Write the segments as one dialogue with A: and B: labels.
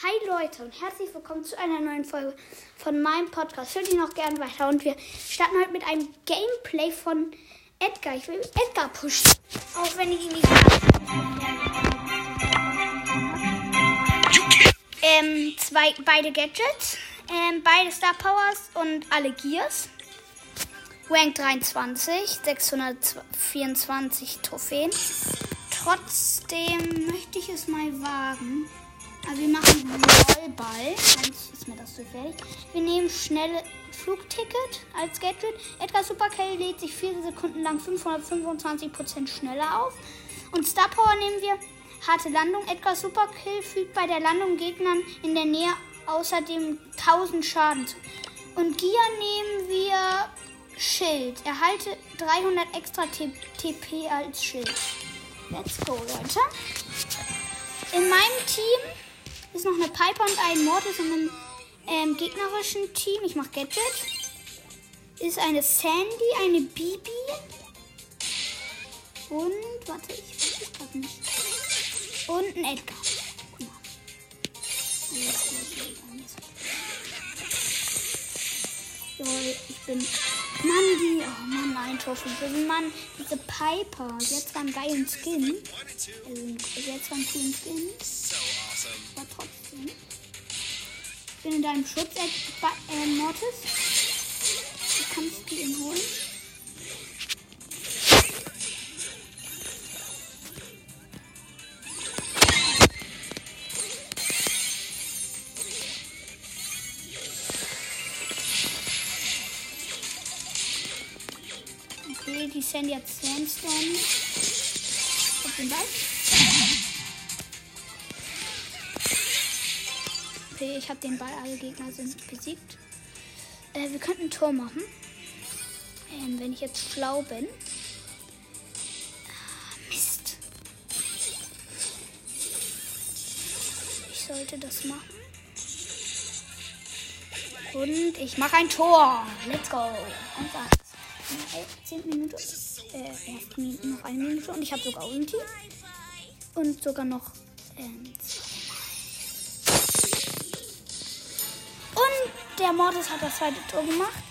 A: Hi Leute und herzlich willkommen zu einer neuen Folge von meinem Podcast. Hört ihr noch gern weiter und wir starten heute mit einem Gameplay von Edgar. Ich will Edgar pushen, auch wenn ich ihn nicht ähm, zwei, beide Gadgets, ähm, beide Star Powers und alle Gears. Rank 23, 624 Trophäen. Trotzdem möchte ich es mal wagen. Also wir machen Rollball, sonst ist mir das zu fertig. Wir nehmen schnelle Flugticket als Gadget. Edgar Superkill lädt sich 4 Sekunden lang 525% schneller auf. Und Star Power nehmen wir harte Landung. Edgar Superkill fügt bei der Landung Gegnern in der Nähe außerdem 1000 Schaden zu. Und Gia nehmen wir Schild. Erhalte 300 extra TP als Schild. Let's go, Leute. In meinem Team ist noch eine Piper und ein Mortis in einem ähm, gegnerischen Team. Ich mache Gadget. Ist eine Sandy, eine Bibi. Und, warte, ich weiß es gerade nicht. Und ein Edgar. So, ich bin. Mann, die. Oh Mann, ein Tor von Mann, diese Piper. Sie hat geilen Skin. Also, sie hat coolen Skin. Trotzdem. Ich bin in deinem Schutz, äh, äh, Mortis. Du kannst die ihn holen. Okay, die Sandy hat Sandstone. Auf den Ball. Okay, ich habe den Ball, alle Gegner sind besiegt. Äh, wir könnten ein Tor machen. Ähm, wenn ich jetzt schlau bin. Ah, Mist. Ich sollte das machen. Und ich mache ein Tor. Let's go. Und was? 10 Minuten. Äh, noch eine Minute. Und ich habe sogar Ulti. Und sogar noch ähm, der Mortis hat das zweite Tor gemacht.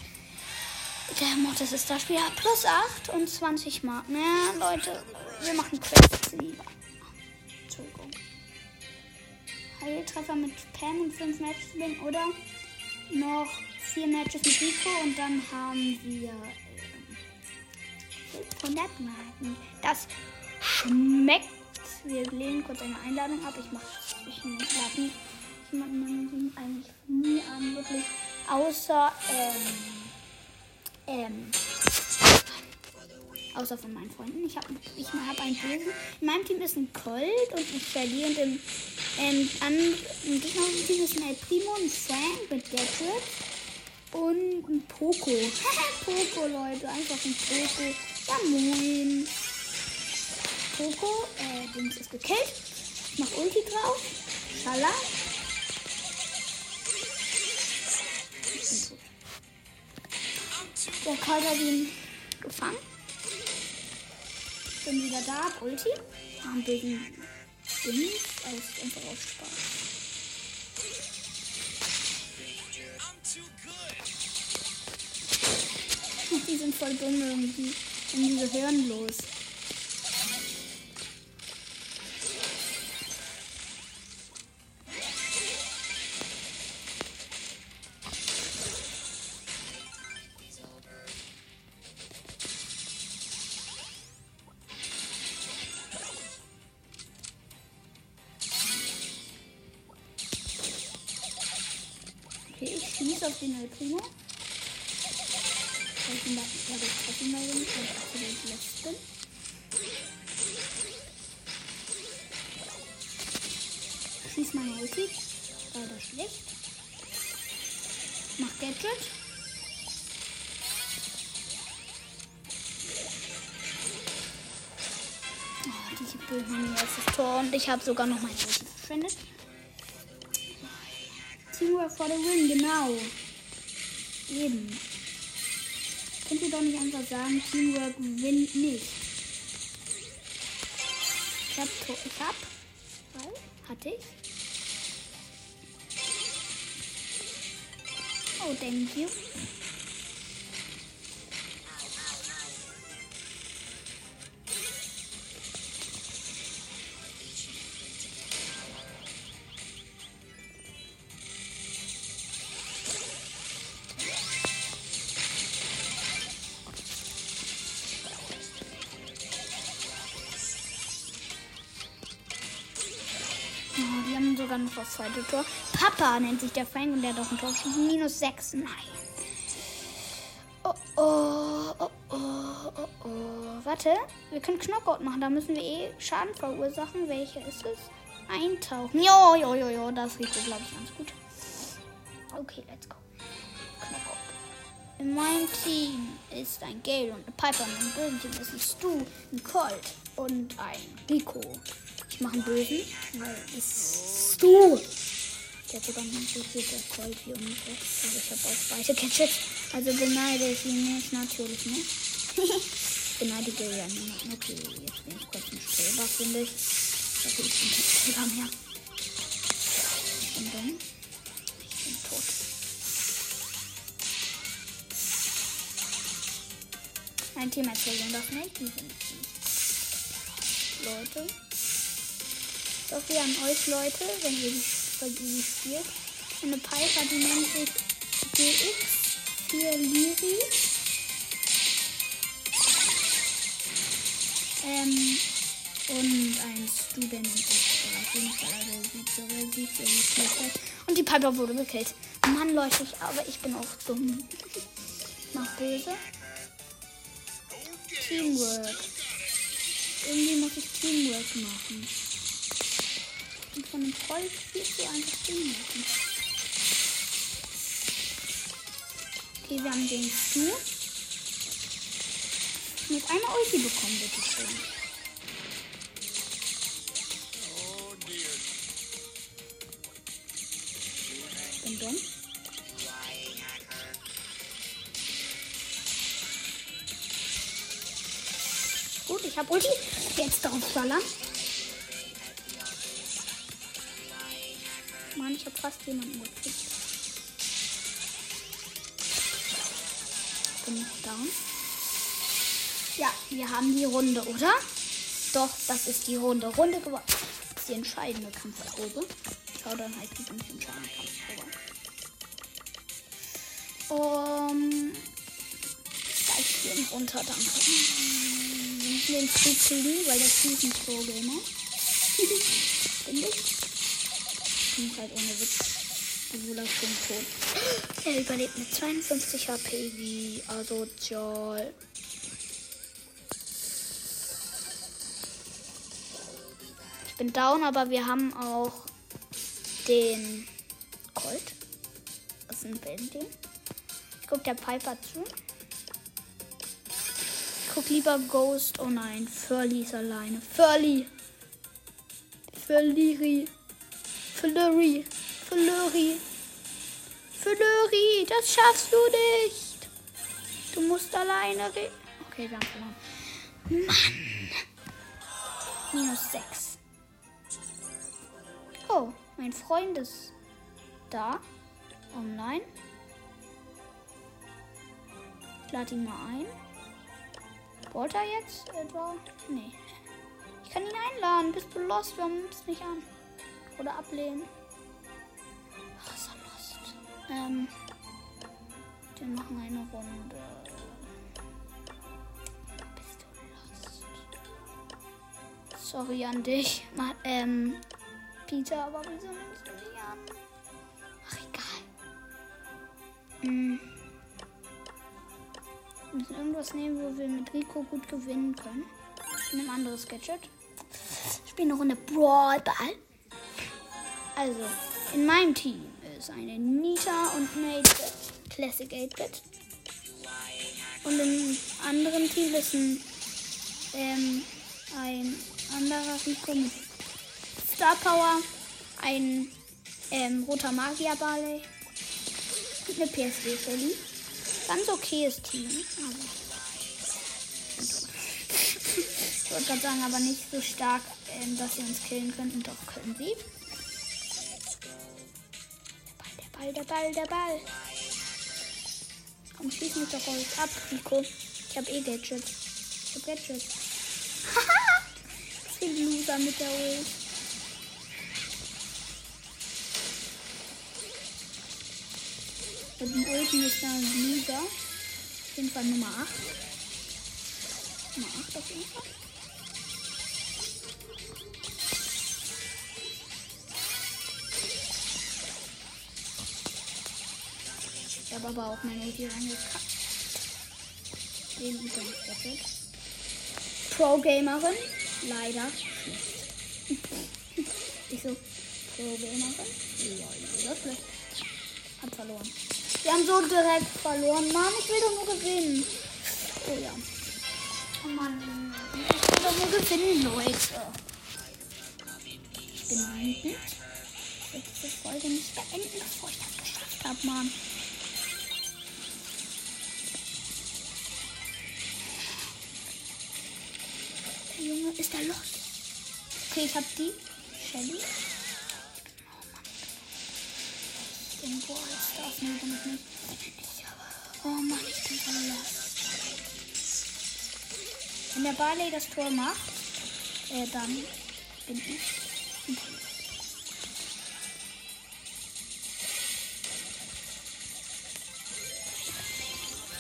A: Der Mortis ist da Spieler plus 8 und 20 Marken. Ja, Leute, wir machen Quests lieber. Entschuldigung. Heiltreffer mit Pam und 5 Matches gewinnen oder noch 4 Matches mit Rico und dann haben wir äh, 100 Marken. Das schmeckt. Wir lehnen kurz eine Einladung ab. Ich mache ich lade nie jemanden eigentlich nie an, wirklich. Außer, ähm, ähm, außer von meinen Freunden. Ich habe ich hab einen Bösen. In meinem Team ist ein Colt und ein Shelly und im, ähm, an, im gegnerischen Team ist ein El Primo, ein Frank mit Gadget und ein Poco. Poco, Leute, einfach ein Poco. Ja, moin. Poco, äh, Dings ist gekillt. Ich mach Ulti drauf. Schala. Der Colt hat ihn gefangen. Bin wieder da, hab Ulti. Haben bösen Dings aus einfach aus Spaß. Die sind voll dumm irgendwie. Und diese hören los. Ich schieße auf den El Primo. Ich bin da, ja, das treffen nicht, weil ich absolut letzt bin. Schieß meine Ulti. Leider schlecht. Mach Gadget. Oh, diese Bögen haben mir jetzt das Tor und ich habe sogar noch meine Ulti verschwendet. Tour for the win, genau. Eben. Könnt ihr doch nicht einfach sagen, Teamwork win nicht. Ich hab, ich hab, weil, hatte ich. Oh, thank you. Das zweite Tor. Papa nennt sich der Frank und der hat auch ein Tor geschossen. Minus 6. Nein. Oh, oh, oh, oh, oh, oh. Warte, wir können Knockout machen. Da müssen wir eh Schaden verursachen. Welche ist es? Eintauchen. Jo, jo, jo, jo. Das riecht, glaube ich, ganz gut. Okay, let's go. In meinem Team ist ein Gale und ein Piper. Im bösen Team ist Stu, ein Colt und ein Rico. Ich mache einen bösen, weil es Stu. Der hat sogar einen der Colt hier und Also ich habe auch beide Gadgets. Also beneide ich ihn nicht, natürlich nicht. Beneidige ja niemanden. Okay, jetzt bin ich kurz ein Streber, finde ich. Okay, ich bin kein Streber mehr. Ich bin dumm. Ich bin tot. Mein Team erzählt das nicht. Leute. Doch wir an euch Leute, wenn ihr bei die spielt. Eine Piper, die nennt sich GX4 Liri. Ähm, und ein Student auf jeden Fall, also sieht so, sieht. Und die Piper wurde gekillt. Mann, Leute, ich, aber ich bin auch dumm. Mach böse. Teamwork. Irgendwie muss ich Teamwork machen. Und von dem Troll spielst du einfach Teamwork. Okay, wir haben den Stu. Mit einer Ulti bekommen, bitte schön. Bin dumm. Gut, ich habe Ulti. Jetzt drauf ballern. Mann, ich habe fast jemanden gekriegt. Bin ich down? Ja, wir haben die Runde, oder? Doch, das ist die Runde. Runde gewonnen. Das ist die entscheidende Kampfprobe. Schau dann halt die ganz entscheidende Kampfprobe. Um, ich gehen runter, danke. Den Zug kriegen, weil das ist ein Pro-Gamer. Finde ich. Und halt ohne Witz. Er schon tot. Er überlebt mit 52 HP wie asozial. Ich bin down, aber wir haben auch den Colt. Das ist ein Banding. Ich guck der Piper zu. Ich guck lieber Ghost. Oh nein, Furly ist alleine. Furly. Furly. Flurry. Flurry. Flurry, das schaffst du nicht. Du musst alleine reden. Okay, wir haben verloren. Mann. Minus 6. Oh, mein Freund ist da. Online. Ich lade ihn mal ein. Wollte er jetzt etwa? Nee. Ich kann ihn einladen. Bist du lost? Wir haben uns nicht an. Oder ablehnen. Ach, ist er lost. Ähm. Wir machen eine Runde. Bist du lost? Sorry an dich. Mal, ähm. Peter, aber wieso nimmst du dich an? Ach, egal. Hm. Wir müssen irgendwas nehmen, wo wir mit Rico gut gewinnen können. Ein anderes Gadget. Ich spiele eine Runde Brawl Ball. Also, in meinem Team ist eine Nita und eine 8-Bit. Classic 8-Bit. Und im anderen Team ist ein, ähm, ein anderer Rico mit Star Power, ein ähm, roter Magier Barley eine PSD Shelly. Ganz okayes Team. Ich wollte gerade sagen, aber nicht so stark, ähm, dass sie uns killen könnten. Doch, können sie. Ball, der Ball, der Ball. Komm, schieß mich doch Gold ab, Rico. Ich hab eh Gadget. Ich hab Gadget. Haha! ist Loser mit der Ult. Mit dem Ulten ist da ein Loser. Auf jeden Fall Nummer 8. Nummer 8 auf jeden Fall. Habe aber auch meine reingekackt. Den übrigens doppelt. Pro-Gamerin. Leider. ich so. Pro-Gamerin. Leider schlecht. Hat verloren. Wir haben so direkt verloren. Mann, ich will doch nur gewinnen. Oh ja. Oh Mann. Ich will doch nur gewinnen, Leute. Ich bin wütend. Ich will diese Folge nicht beenden, bevor ich das geschafft habe, Mann. Junge ist da los. Okay, ich hab die. Shelly. Oh Mann. Brawl Stars. Nee, damit nicht. Oh Mann, ich bin los. Wenn der Barley das Tor macht, äh, dann bin ich.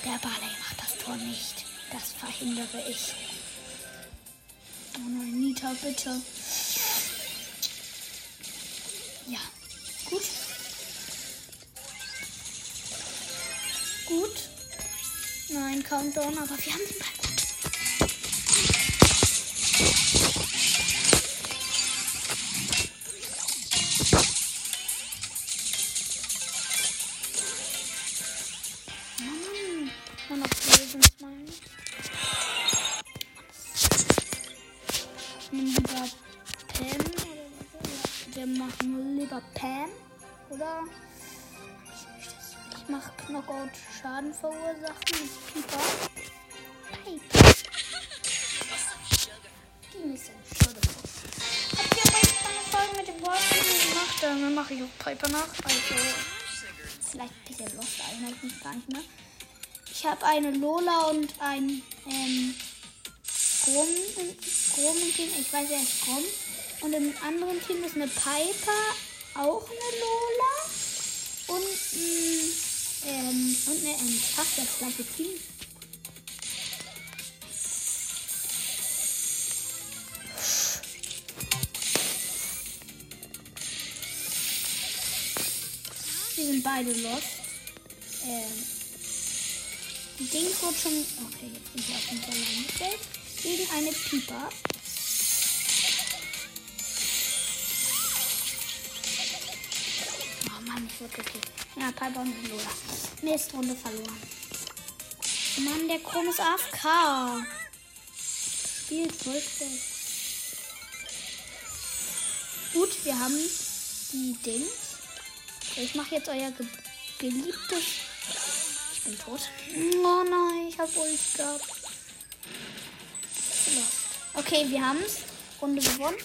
A: Der Barley macht das Tor nicht. Das verhindere ich. Nita, bitte. Ja, gut. Gut. Nein, Countdown, aber wir haben den Ball ich, mache Knockout Schaden verursachen mit. Piper. Die ist ein Schade. Habt ihr aber jetzt eine Folge mit dem Wolfen gemacht? Dann mache ich auch Piper nach. Also vielleicht ein bisschen lost, erinnere ich mich gar nicht mehr. Ich habe eine Lola und ein ähm, Grom im Team. Ich weiß ja nicht Grom. Und im anderen Team ist eine Piper, auch eine Lola ein, ähm, und eine Ems. Fast das gleiche Team. Wir sind beide lost. Ähm, die Dings wird schon. Okay, jetzt bin ich auf den Salat gestellt. Gegen eine Pieper. Oh Mann, ich wurde gekillt. Ja, Piper und Lola. Nächste Runde verloren. Mann, der Chrom ist AFK. Spielt voll. Gut, wir haben die Dings. Ich mache jetzt euer ge geliebtes. Ich bin tot. Oh nein, ich habe Ult gehabt. Okay, wir haben's. Runde gewonnen.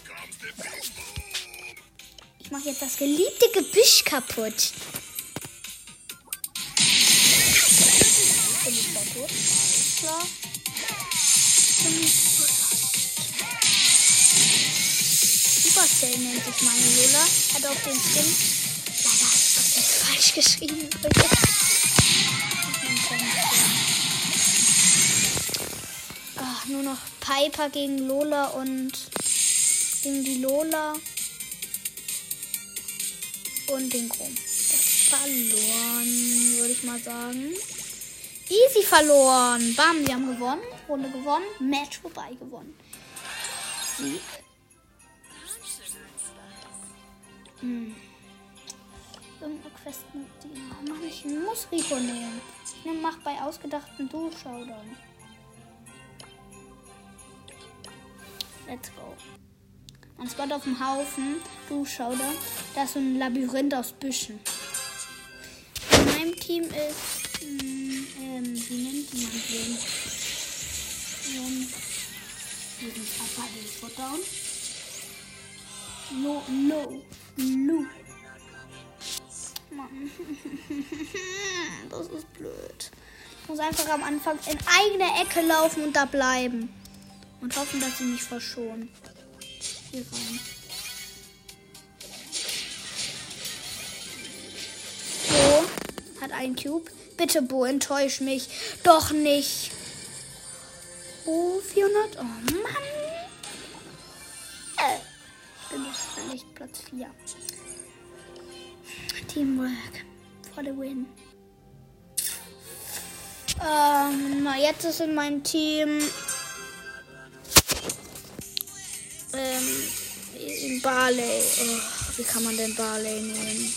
A: Ich mache jetzt das geliebte Gebüsch kaputt. Da tot? Klar. Bin ich Supercell nennt sich meine Lola. Hat auch den Skin. Leider habe ich das jetzt falsch geschrieben. Ach, nur noch Piper gegen Lola und gegen die Lola und den Chrom. Verloren, würde ich mal sagen. Easy verloren. Bam, wir haben gewonnen. Runde gewonnen. Match vorbei gewonnen. Sieg. Hm. Irgendeine Quest mit die. Oh ich muss Rico nehmen. Ich nehm, mach bei ausgedachten Du-Showdown. Let's go. Ein Spot auf dem Haufen. Du-Showdown. Da ist so ein Labyrinth aus Büschen. In meinem Team ist. Man den? Gerade beide Spot down. No, no, no. Mann. Das ist blöd. Muss einfach am Anfang in eigene Ecke laufen und da bleiben. Und hoffen, dass sie mich verschonen. Hier rein. Bo hat einen Cube. Bitte, Bo, enttäusch mich. Doch nicht. Oh, 400. Oh, Mann. Äh, ich bin wahrscheinlich Platz 4. Teamwork. For the win. Ähm, na, jetzt ist in meinem Team ähm, Barley. Oh, wie kann man denn Barley nehmen?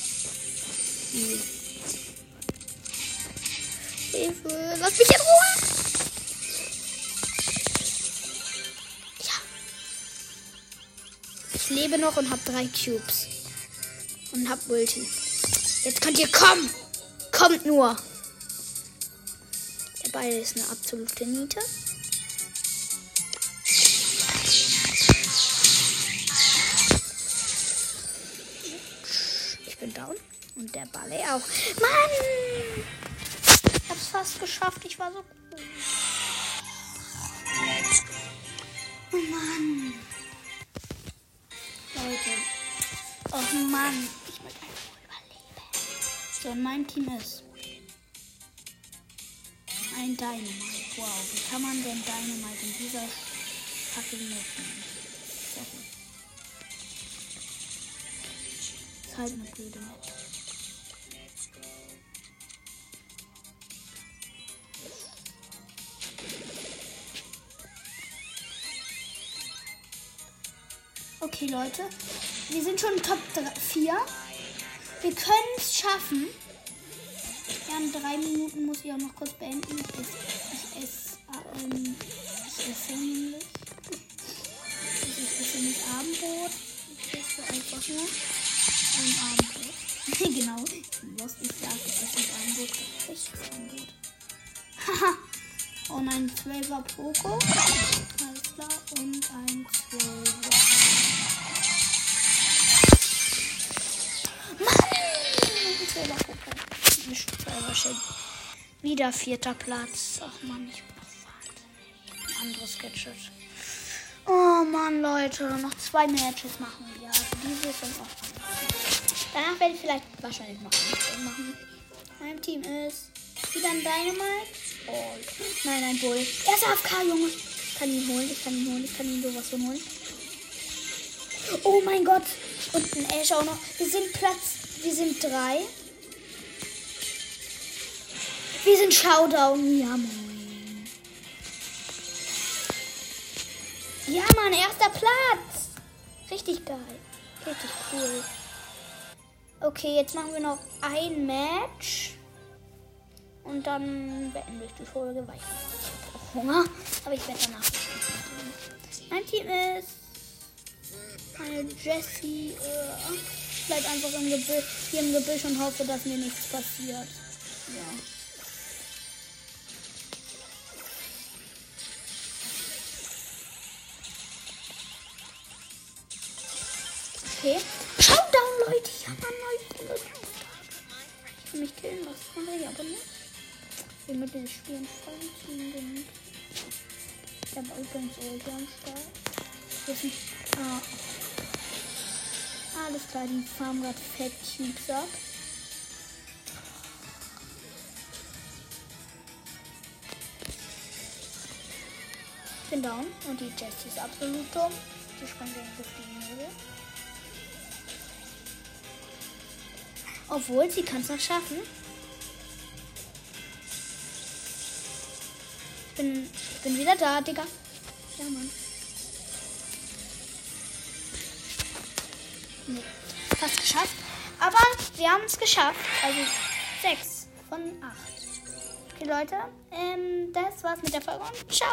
A: Wie? Hilfe, lass mich in Ruhe! Ja. Ich lebe noch und habe drei Cubes. Und hab Multi. Jetzt könnt ihr kommen! Kommt nur! Der Ball ist eine absolute Niete. Ich bin down. Und der Ballet auch. Mann! Fast geschafft. Ich war so gut. Oh Mann. Leute. Oh Mann. Ich will einfach überleben. So, mein Team ist ein Dynamite. Wow, wie kann man denn Dynamite in dieser fucking Map nehmen? Sorry. Ist halt eine blöde Map. Okay, Leute. Wir sind schon Top 4. Wir können es schaffen. Ja, in drei Minuten muss ich auch noch kurz beenden. Ich esse, ich esse, ähm, ich esse nämlich. Also ich esse nicht Abendbrot. Ich esse einfach nur ein Abendbrot. genau. Was ich sage, ich esse nicht Abendbrot. Echtes Abendbrot. Haha. Und ein 12er Poco. Alles klar. Und ein 12er. 12er Poco. Nicht 12er Schild. Wieder vierter Platz. Ach man, ich wahnsinnig. Anderes Gadget. Oh Mann, Leute. Noch zwei Matches machen wir. Also dieses und auch Danach werde ich vielleicht wahrscheinlich noch ein machen. Mein Team ist wieder ein Dynamite. Oh, nein, ein Bull. Er ist AFK, Junge. Ich kann ihn holen, ich kann ihn holen, ich kann ihn sowas von holen. Oh mein Gott. Und ein Ash auch noch. Wir sind Platz. Wir sind drei. Wir sind Showdown. Ja, moin. Ja, Mann, erster Platz. Richtig geil. Richtig cool. Okay, jetzt machen wir noch ein Match. Und dann beende ich die Folge, weil ich habe auch Hunger. Aber ich werde danach Mein Team ist eine Jessie. Äh, bleibt einfach im Gebüsch, hier im Gebüsch und hoffe, dass mir nichts passiert. Ja. Okay. Showdown, Leute. Ich habe einen neuen Ich kann mich killen, was mache ich aber nicht. Wir mit den Spielen voll Ich habe übrigens Ulti am Start. Das ist ah. Alles klar, die farmen gerade Fett Cubes ab. Ich bin down und die Jessie ist absolut dumm. Die springt in die Höhe. Obwohl, sie kann es noch schaffen. Ich bin, ich bin wieder da, Digga. Ja, Mann. Nee, fast geschafft. Aber wir haben es geschafft. Also 6 von 8. Okay, Leute. Ähm, das war's mit der Folge und ciao.